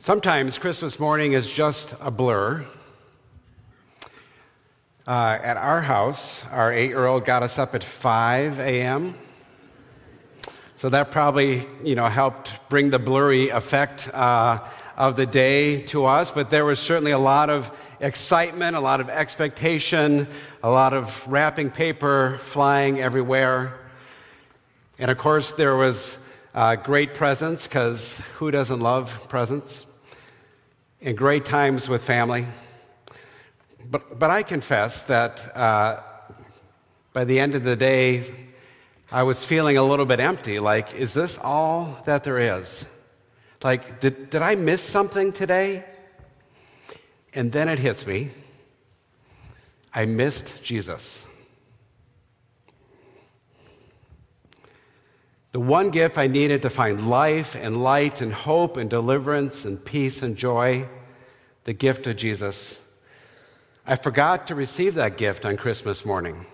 Sometimes Christmas morning is just a blur. Uh, at our house, our eight year old got us up at 5 a.m. So that probably, you know, helped bring the blurry effect uh, of the day to us. But there was certainly a lot of excitement, a lot of expectation, a lot of wrapping paper flying everywhere. And of course, there was uh, great presents, because who doesn't love presents? And great times with family. But, but I confess that uh, by the end of the day, I was feeling a little bit empty. Like, is this all that there is? Like, did, did I miss something today? And then it hits me. I missed Jesus. The one gift I needed to find life and light and hope and deliverance and peace and joy, the gift of Jesus. I forgot to receive that gift on Christmas morning.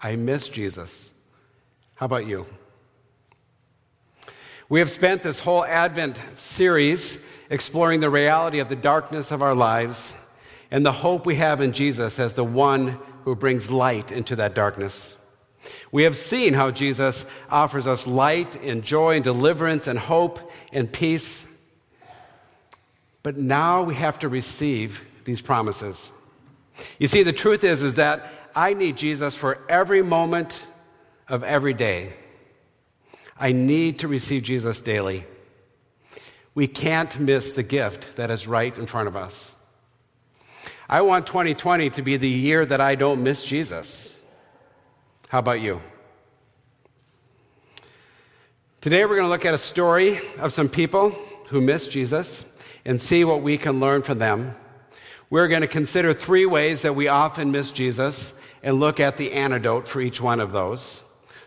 I missed Jesus. How about you? We have spent this whole Advent series exploring the reality of the darkness of our lives and the hope we have in Jesus as the one who brings light into that darkness. We have seen how Jesus offers us light and joy and deliverance and hope and peace. But now we have to receive these promises. You see, the truth is, is that I need Jesus for every moment of every day. I need to receive Jesus daily. We can't miss the gift that is right in front of us. I want 2020 to be the year that I don't miss Jesus. How about you? Today, we're going to look at a story of some people who missed Jesus and see what we can learn from them. We're going to consider three ways that we often miss Jesus and look at the antidote for each one of those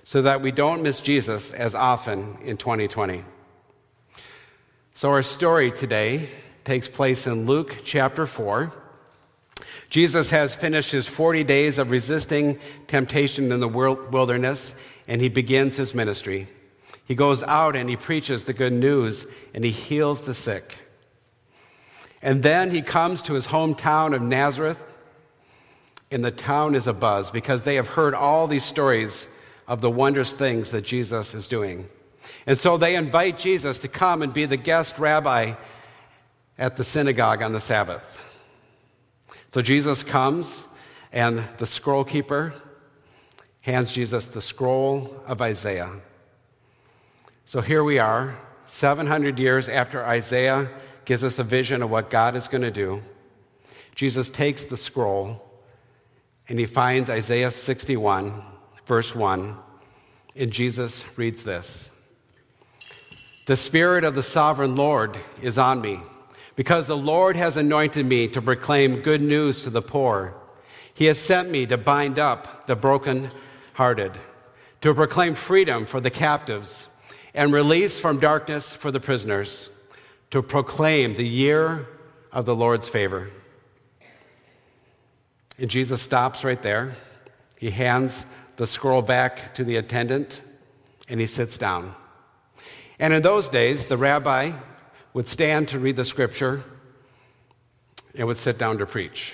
so that we don't miss Jesus as often in 2020. So, our story today takes place in Luke chapter 4. Jesus has finished his 40 days of resisting temptation in the wilderness, and he begins his ministry. He goes out and he preaches the good news, and he heals the sick. And then he comes to his hometown of Nazareth, and the town is abuzz because they have heard all these stories of the wondrous things that Jesus is doing. And so they invite Jesus to come and be the guest rabbi at the synagogue on the Sabbath. So Jesus comes, and the scroll keeper hands Jesus the scroll of Isaiah. So here we are, 700 years after Isaiah gives us a vision of what God is going to do. Jesus takes the scroll and he finds Isaiah 61 verse 1, and Jesus reads this The Spirit of the sovereign Lord is on me, because the Lord has anointed me to proclaim good news to the poor. He has sent me to bind up the broken-hearted, to proclaim freedom for the captives, and release from darkness for the prisoners, to proclaim the year of the Lord's favor. And Jesus stops right there. He hands the scroll back to the attendant, and he sits down. And in those days, the rabbi would stand to read the scripture and would sit down to preach.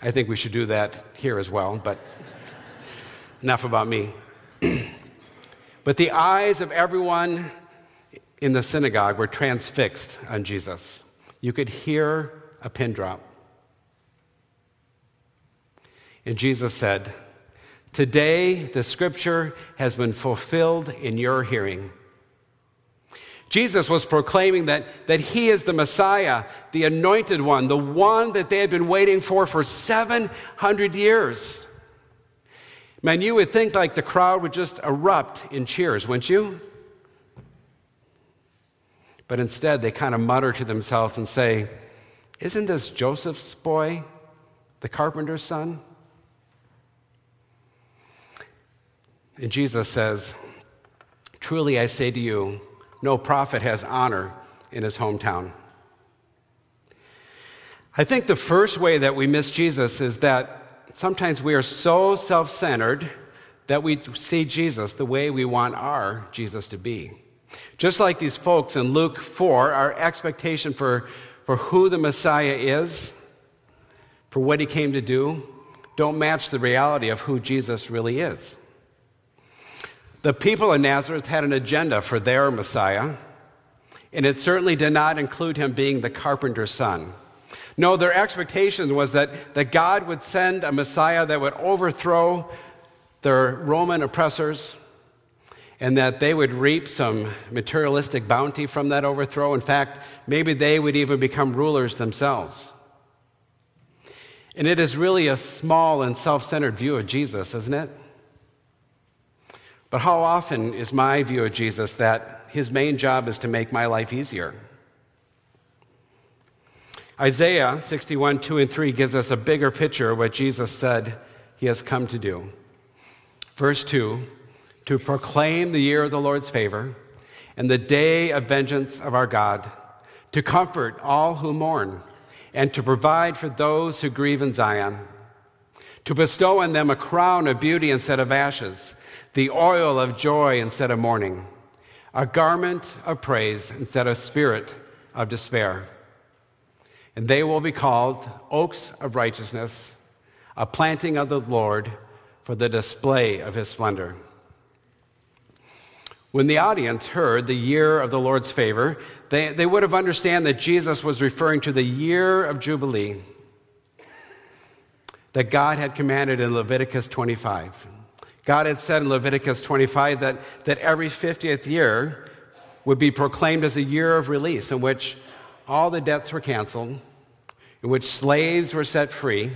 I think we should do that here as well, but enough about me. but the eyes of everyone in the synagogue were transfixed on Jesus. You could hear a pin drop. And Jesus said, Today, the scripture has been fulfilled in your hearing. Jesus was proclaiming that, that he is the Messiah, the anointed one, the one that they had been waiting for for 700 years. Man, you would think like the crowd would just erupt in cheers, wouldn't you? But instead, they kind of mutter to themselves and say, Isn't this Joseph's boy, the carpenter's son? And Jesus says, Truly I say to you, no prophet has honor in his hometown. I think the first way that we miss Jesus is that sometimes we are so self centered that we see Jesus the way we want our Jesus to be. Just like these folks in Luke 4, our expectation for, for who the Messiah is, for what he came to do, don't match the reality of who Jesus really is. The people of Nazareth had an agenda for their Messiah, and it certainly did not include him being the carpenter's son. No, their expectation was that, that God would send a Messiah that would overthrow their Roman oppressors and that they would reap some materialistic bounty from that overthrow. In fact, maybe they would even become rulers themselves. And it is really a small and self centered view of Jesus, isn't it? But how often is my view of Jesus that his main job is to make my life easier? Isaiah 61, 2 and 3 gives us a bigger picture of what Jesus said he has come to do. Verse 2 to proclaim the year of the Lord's favor and the day of vengeance of our God, to comfort all who mourn, and to provide for those who grieve in Zion, to bestow on them a crown of beauty instead of ashes, the oil of joy instead of mourning, a garment of praise instead of spirit of despair and they will be called oaks of righteousness, a planting of the Lord for the display of his splendor. When the audience heard the year of the Lord's favor, they, they would have understood that Jesus was referring to the year of Jubilee that God had commanded in Leviticus 25. God had said in Leviticus 25 that, that every 50th year would be proclaimed as a year of release in which all the debts were canceled, in which slaves were set free,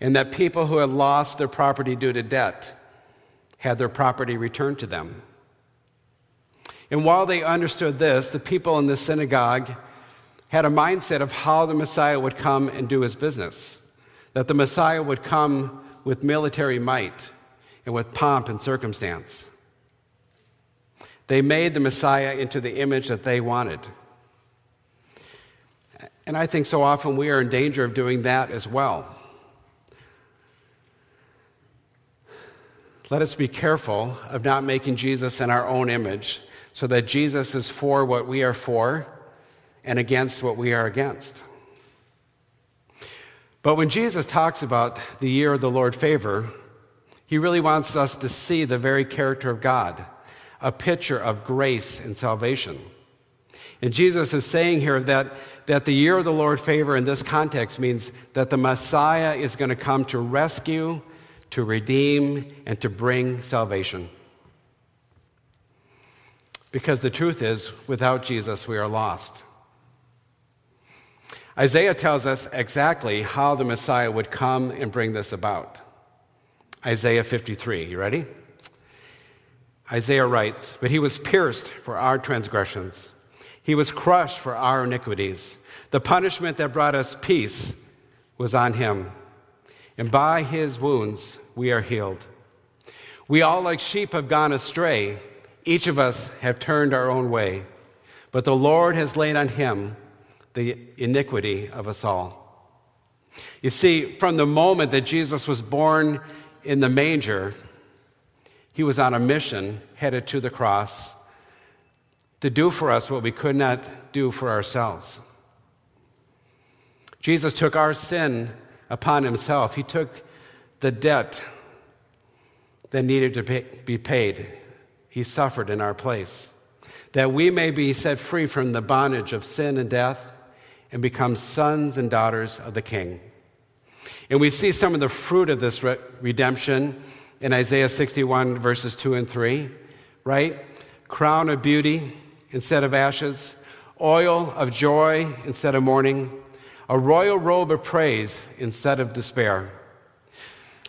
and that people who had lost their property due to debt had their property returned to them. And while they understood this, the people in the synagogue had a mindset of how the Messiah would come and do his business, that the Messiah would come with military might and with pomp and circumstance. They made the Messiah into the image that they wanted. And I think so often we are in danger of doing that as well. Let us be careful of not making Jesus in our own image so that Jesus is for what we are for and against what we are against. But when Jesus talks about the year of the Lord favor, he really wants us to see the very character of God, a picture of grace and salvation. And Jesus is saying here that, that the year of the Lord favor in this context means that the Messiah is going to come to rescue, to redeem, and to bring salvation. Because the truth is, without Jesus, we are lost. Isaiah tells us exactly how the Messiah would come and bring this about. Isaiah 53, you ready? Isaiah writes, But he was pierced for our transgressions. He was crushed for our iniquities. The punishment that brought us peace was on him. And by his wounds we are healed. We all, like sheep, have gone astray. Each of us have turned our own way. But the Lord has laid on him the iniquity of us all. You see, from the moment that Jesus was born in the manger, he was on a mission headed to the cross to do for us what we could not do for ourselves. Jesus took our sin upon himself. He took the debt that needed to pay, be paid. He suffered in our place, that we may be set free from the bondage of sin and death and become sons and daughters of the King. And we see some of the fruit of this re- redemption in Isaiah 61, verses 2 and 3, right? Crown of beauty instead of ashes, oil of joy instead of mourning, a royal robe of praise instead of despair.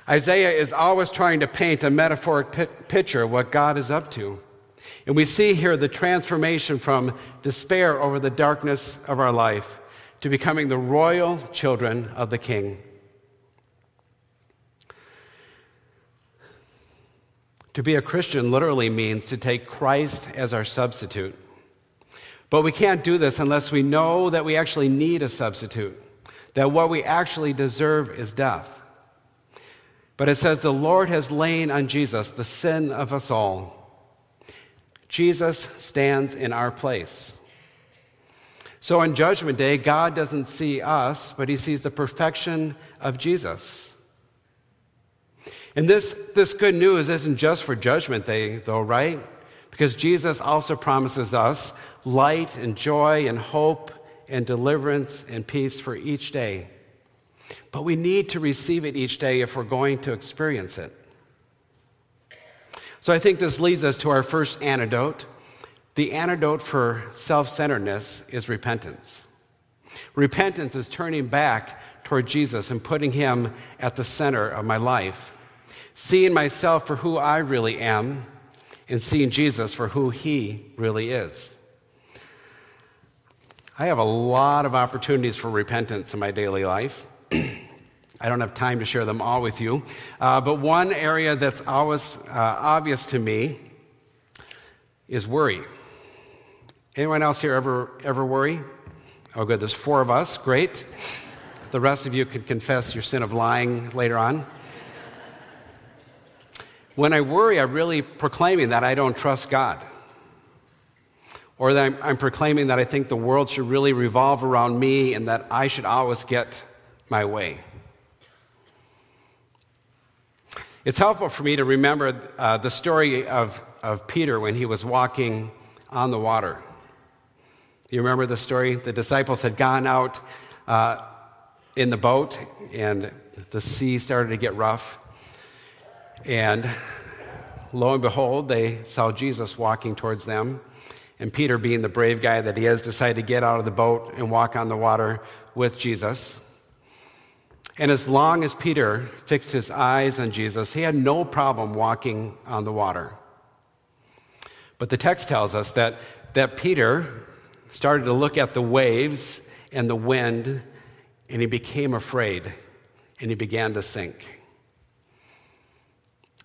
Isaiah is always trying to paint a metaphoric picture of what God is up to. And we see here the transformation from despair over the darkness of our life to becoming the royal children of the King. To be a Christian literally means to take Christ as our substitute. But we can't do this unless we know that we actually need a substitute, that what we actually deserve is death. But it says the Lord has lain on Jesus the sin of us all. Jesus stands in our place. So on Judgment Day, God doesn't see us, but he sees the perfection of Jesus. And this, this good news isn't just for Judgment Day, though, right? Because Jesus also promises us light and joy and hope and deliverance and peace for each day. But we need to receive it each day if we're going to experience it. So I think this leads us to our first antidote. The antidote for self centeredness is repentance. Repentance is turning back toward Jesus and putting him at the center of my life, seeing myself for who I really am, and seeing Jesus for who he really is. I have a lot of opportunities for repentance in my daily life. I don't have time to share them all with you. Uh, but one area that's always uh, obvious to me is worry. Anyone else here ever, ever worry? Oh, good. There's four of us. Great. The rest of you can confess your sin of lying later on. When I worry, I'm really proclaiming that I don't trust God or that I'm, I'm, proclaiming that I think the world should really revolve around me and that I should always get my way. It's helpful for me to remember uh, the story of, of Peter when he was walking on the water. You remember the story? The disciples had gone out uh, in the boat, and the sea started to get rough. And lo and behold, they saw Jesus walking towards them. And Peter, being the brave guy that he is, decided to get out of the boat and walk on the water with Jesus. And as long as Peter fixed his eyes on Jesus, he had no problem walking on the water. But the text tells us that, that Peter started to look at the waves and the wind, and he became afraid and he began to sink.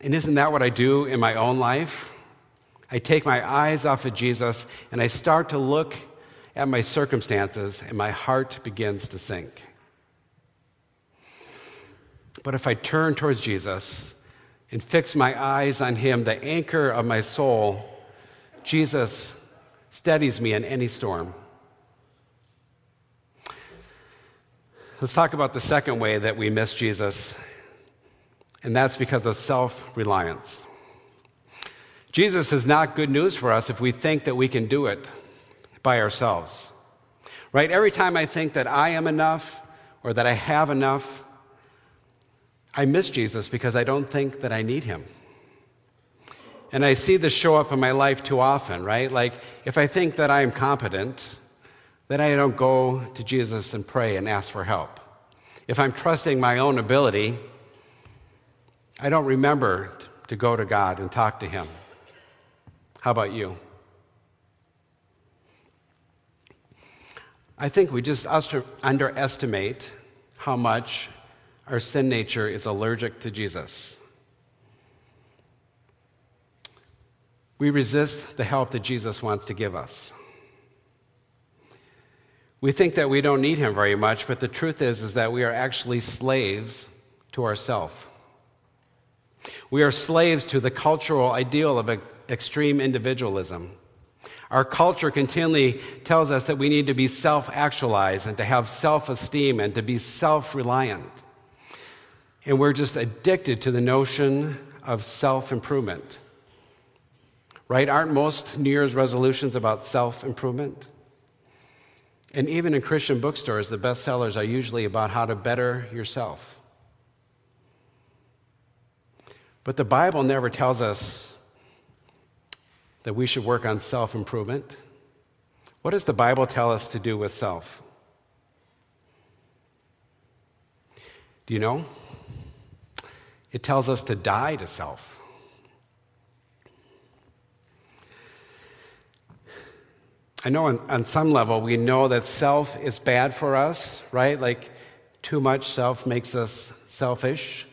And isn't that what I do in my own life? I take my eyes off of Jesus and I start to look at my circumstances, and my heart begins to sink. But if I turn towards Jesus and fix my eyes on Him, the anchor of my soul, Jesus steadies me in any storm. Let's talk about the second way that we miss Jesus, and that's because of self reliance. Jesus is not good news for us if we think that we can do it by ourselves. Right? Every time I think that I am enough or that I have enough, I miss Jesus because I don't think that I need him. And I see this show up in my life too often, right? Like, if I think that I am competent, then I don't go to Jesus and pray and ask for help. If I'm trusting my own ability, I don't remember to go to God and talk to Him. How about you? I think we just underestimate how much our sin nature is allergic to Jesus. We resist the help that Jesus wants to give us. We think that we don't need him very much, but the truth is is that we are actually slaves to ourself. We are slaves to the cultural ideal of extreme individualism. Our culture continually tells us that we need to be self actualized and to have self esteem and to be self reliant. And we're just addicted to the notion of self improvement right? Aren't most New Year's resolutions about self improvement? And even in Christian bookstores, the bestsellers are usually about how to better yourself. But the Bible never tells us that we should work on self improvement. What does the Bible tell us to do with self? Do you know? It tells us to die to self. I know on, on some level we know that self is bad for us, right? Like too much self makes us selfish.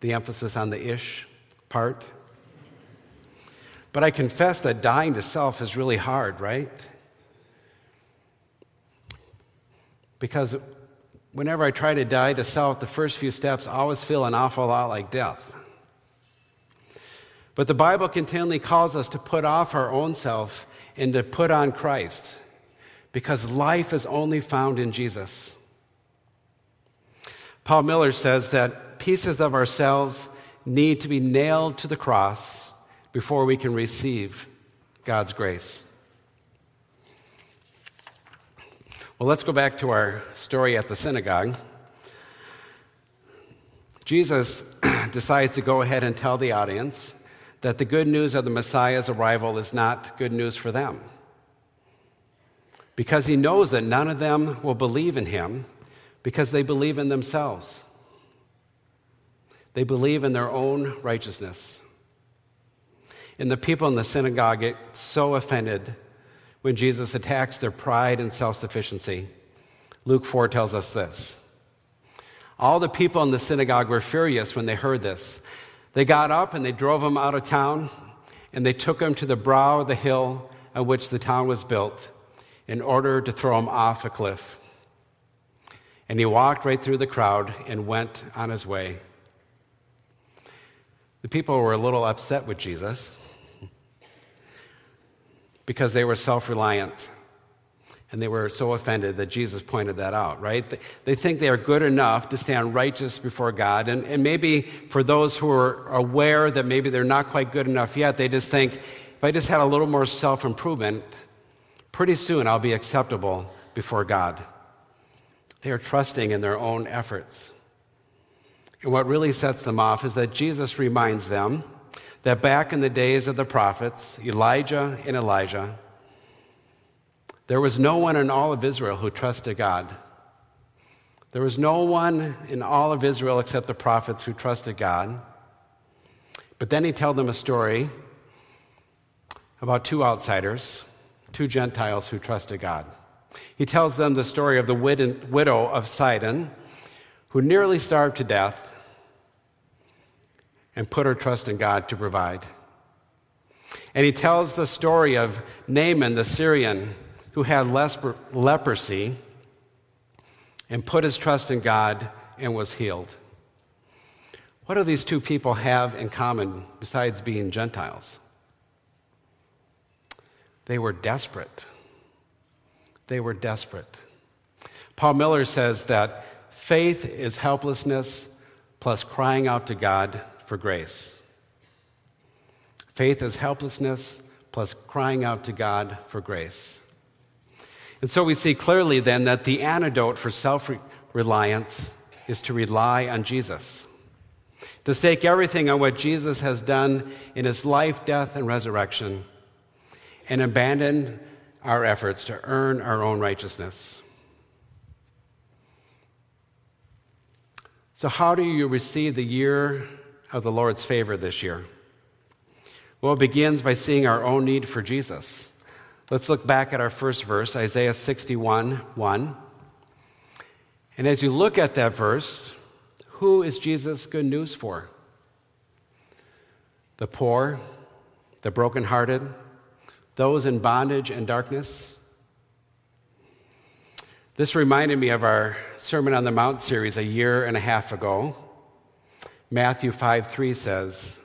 The emphasis on the ish part. But I confess that dying to self is really hard, right? Because whenever I try to die to self, the first few steps always feel an awful lot like death. But the Bible continually calls us to put off our own self and to put on Christ because life is only found in Jesus. Paul Miller says that pieces of ourselves need to be nailed to the cross before we can receive God's grace. Well, let's go back to our story at the synagogue. Jesus decides to go ahead and tell the audience that the good news of the Messiah's arrival is not good news for them. Because he knows that none of them will believe in him because they believe in themselves. They believe in their own righteousness. And the people in the synagogue get so offended when Jesus attacks their pride and self sufficiency. Luke 4 tells us this. All the people in the synagogue were furious when they heard this. They got up and they drove him out of town, and they took him to the brow of the hill on which the town was built in order to throw him off a cliff. And he walked right through the crowd and went on his way. The people were a little upset with Jesus because they were self reliant. And they were so offended that Jesus pointed that out, right? They think they are good enough to stand righteous before God. And, and maybe for those who are aware that maybe they're not quite good enough yet, they just think, if I just had a little more self improvement, pretty soon I'll be acceptable before God. They are trusting in their own efforts. And what really sets them off is that Jesus reminds them that back in the days of the prophets, Elijah and Elisha, there was no one in all of Israel who trusted God. There was no one in all of Israel except the prophets who trusted God. But then he told them a story about two outsiders, two Gentiles who trusted God. He tells them the story of the widow of Sidon who nearly starved to death and put her trust in God to provide. And he tells the story of Naaman the Syrian who had leprosy and put his trust in God and was healed. What do these two people have in common besides being Gentiles? They were desperate. They were desperate. Paul Miller says that faith is helplessness plus crying out to God for grace. Faith is helplessness plus crying out to God for grace. And so we see clearly then that the antidote for self reliance is to rely on Jesus, to stake everything on what Jesus has done in his life, death, and resurrection, and abandon our efforts to earn our own righteousness. So, how do you receive the year of the Lord's favor this year? Well, it begins by seeing our own need for Jesus. Let's look back at our first verse, Isaiah 61 1. And as you look at that verse, who is Jesus good news for? The poor, the brokenhearted, those in bondage and darkness? This reminded me of our Sermon on the Mount series a year and a half ago. Matthew 5 3 says,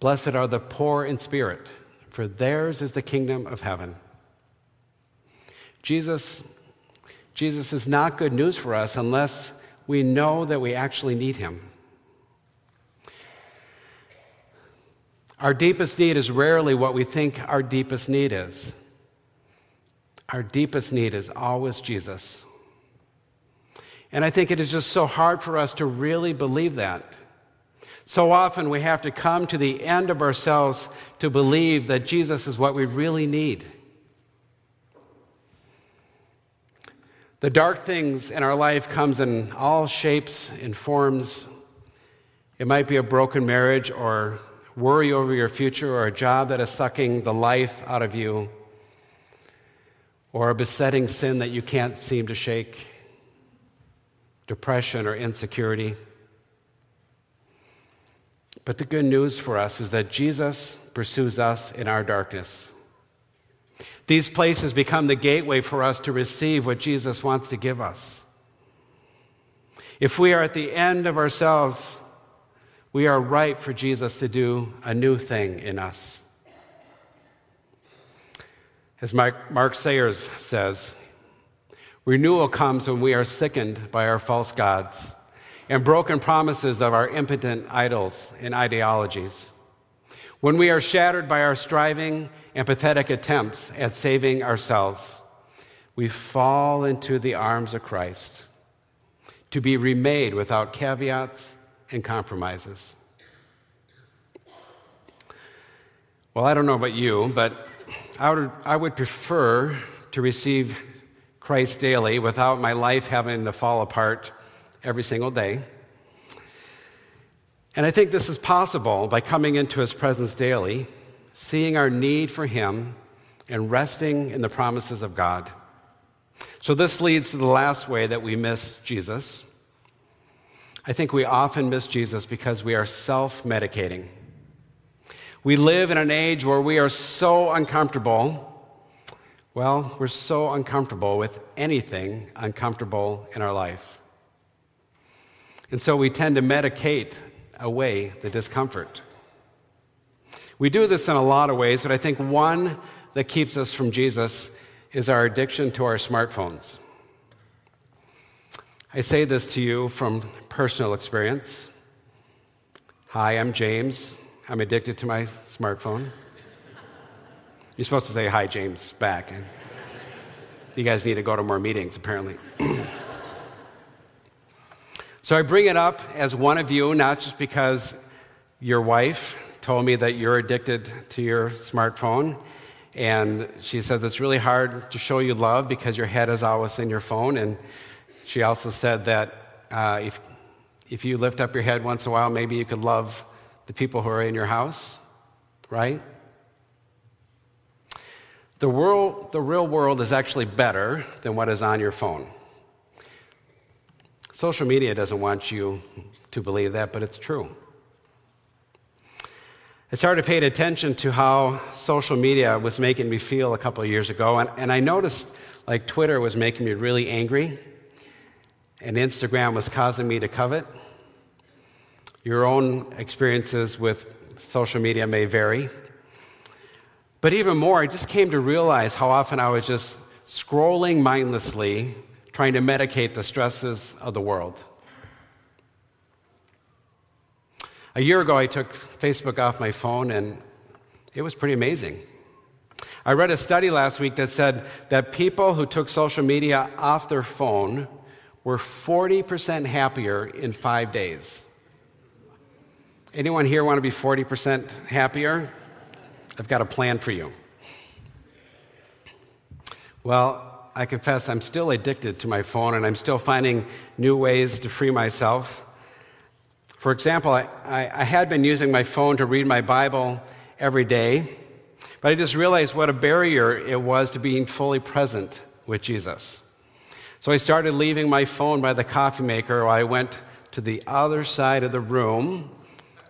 Blessed are the poor in spirit for theirs is the kingdom of heaven. Jesus, Jesus is not good news for us unless we know that we actually need him. Our deepest need is rarely what we think our deepest need is. Our deepest need is always Jesus. And I think it is just so hard for us to really believe that. So often we have to come to the end of ourselves to believe that Jesus is what we really need. The dark things in our life comes in all shapes and forms. It might be a broken marriage or worry over your future or a job that is sucking the life out of you or a besetting sin that you can't seem to shake, depression or insecurity. But the good news for us is that Jesus pursues us in our darkness. These places become the gateway for us to receive what Jesus wants to give us. If we are at the end of ourselves, We are ripe for Jesus to do a new thing in us. As Mark, Sayers says, renewal comes when we are sickened by our false gods and broken promises of our impotent idols and ideologies. When we are shattered by our striving and pathetic attempts at saving ourselves, we fall into the arms of Christ to be remade without caveats and compromises. Well, I don't know about you, but I would, I would prefer to receive Christ daily without my life having to fall apart every single day. And I think this is possible by coming into his presence daily, seeing our need for him, and resting in the promises of God. So, this leads to the last way that we miss Jesus. I think we often miss Jesus because we are self medicating. We live in an age where we are so uncomfortable. Well, we're so uncomfortable with anything uncomfortable in our life. And so we tend to medicate away the discomfort. We do this in a lot of ways, but I think one that keeps us from Jesus is our addiction to our smartphones. I say this to you from personal experience. Hi, I'm James. I'm addicted to my smartphone. You're supposed to say hi, James, back. You guys need to go to more meetings, apparently. so I bring it up as one of you, not just because your wife told me that you're addicted to your smartphone. And she says it's really hard to show you love because your head is always in your phone. And she also said that uh, if, if you lift up your head once in a while, maybe you could love the people who are in your house, right? The, world, the real world is actually better than what is on your phone. Social media doesn't want you to believe that, but it's true. I started paying attention to how social media was making me feel a couple of years ago, and, and I noticed like Twitter was making me really angry, and Instagram was causing me to covet. Your own experiences with social media may vary. But even more, I just came to realize how often I was just scrolling mindlessly, trying to medicate the stresses of the world. A year ago, I took Facebook off my phone, and it was pretty amazing. I read a study last week that said that people who took social media off their phone were 40% happier in five days. Anyone here want to be 40% happier? I've got a plan for you. Well, I confess I'm still addicted to my phone and I'm still finding new ways to free myself. For example, I, I, I, had been using my phone to read my Bible every day, but I just realized what a barrier it was to being fully present with Jesus. So I started leaving my phone by the coffee maker I went to the other side of the room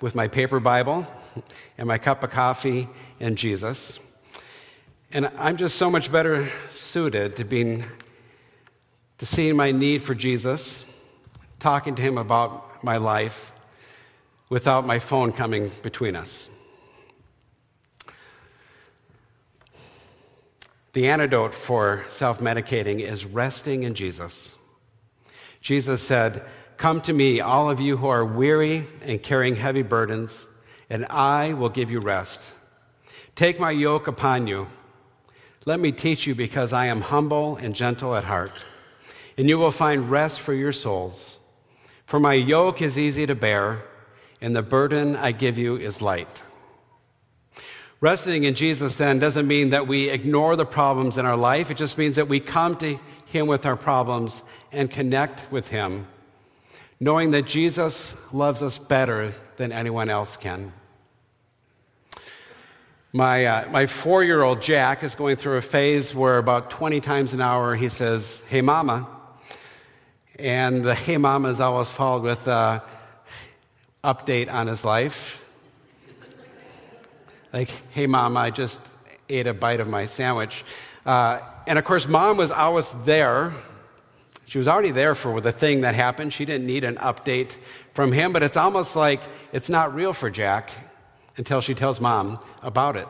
with my paper Bible and my cup of coffee and Jesus. And I'm just so much better suited to being to seeing my need for Jesus, talking to him about my life without my phone coming between us. The antidote for self medicating is resting in Jesus. Jesus said, Come to me, all of you who are weary and carrying heavy burdens, and I will give you rest. Take my yoke upon you. Let me teach you because I am humble and gentle at heart, and you will find rest for your souls. For my yoke is easy to bear, and the burden I give you is light. Resting in Jesus then doesn't mean that we ignore the problems in our life. It just means that we come to Him with our problems and connect with Him knowing that Jesus loves us better than anyone else can. My, uh, my four year old Jack is going through a phase where about 20 times an hour he says, Hey, mama. And the Hey, mama is always followed with an update on his life. Like, Hey, mama, I just ate a bite of my sandwich. Uh, and of course, mom was always there She was already there for the thing that happened. She didn't need an update from him, but it's almost like it's not real for Jack until she tells mom about it.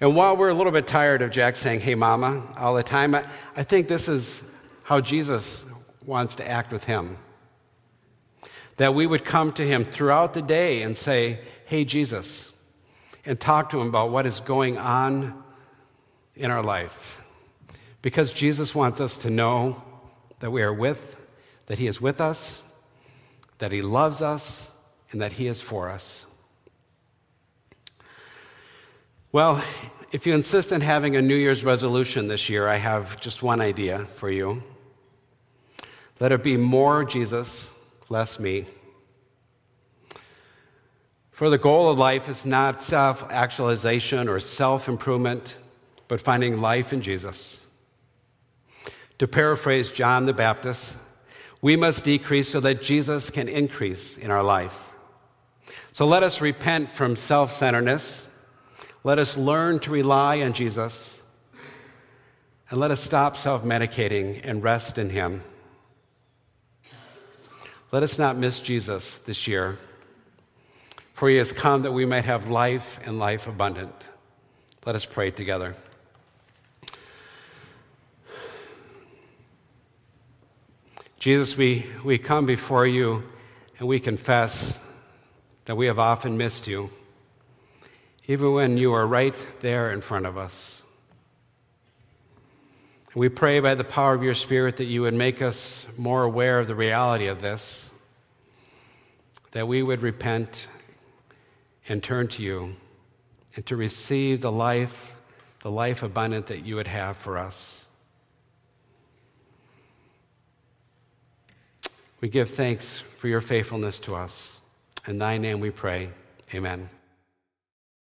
And while we're a little bit tired of Jack saying, Hey, mama, all the time, I, I think this is how Jesus wants to act with him. That we would come to him throughout the day and say, Hey, Jesus, and talk to him about what is going on in our life. Because Jesus wants us to know that we are with, that he is with us, that he loves us, and that he is for us. Well, if you insist on having a New Year's resolution this year, I have just one idea for you. Let it be more Jesus, less me. For the goal of life is not self actualization or self improvement, but finding life in Jesus. To paraphrase John the Baptist, we must decrease so that Jesus can increase in our life. So let us repent from self centeredness let us learn to rely on Jesus. And let us stop self medicating and rest in Him. Let us not miss Jesus this year, for He has come that we might have life and life abundant. Let us pray together. Jesus, we, we come before you and we confess that we have often missed you even when you are right there in front of us. We pray by the power of your Spirit that you would make us more aware of the reality of this, that we would repent and turn to you and to receive the life, the life abundant that you would have for us. We give thanks for your faithfulness to us. In thy name we pray. Amen.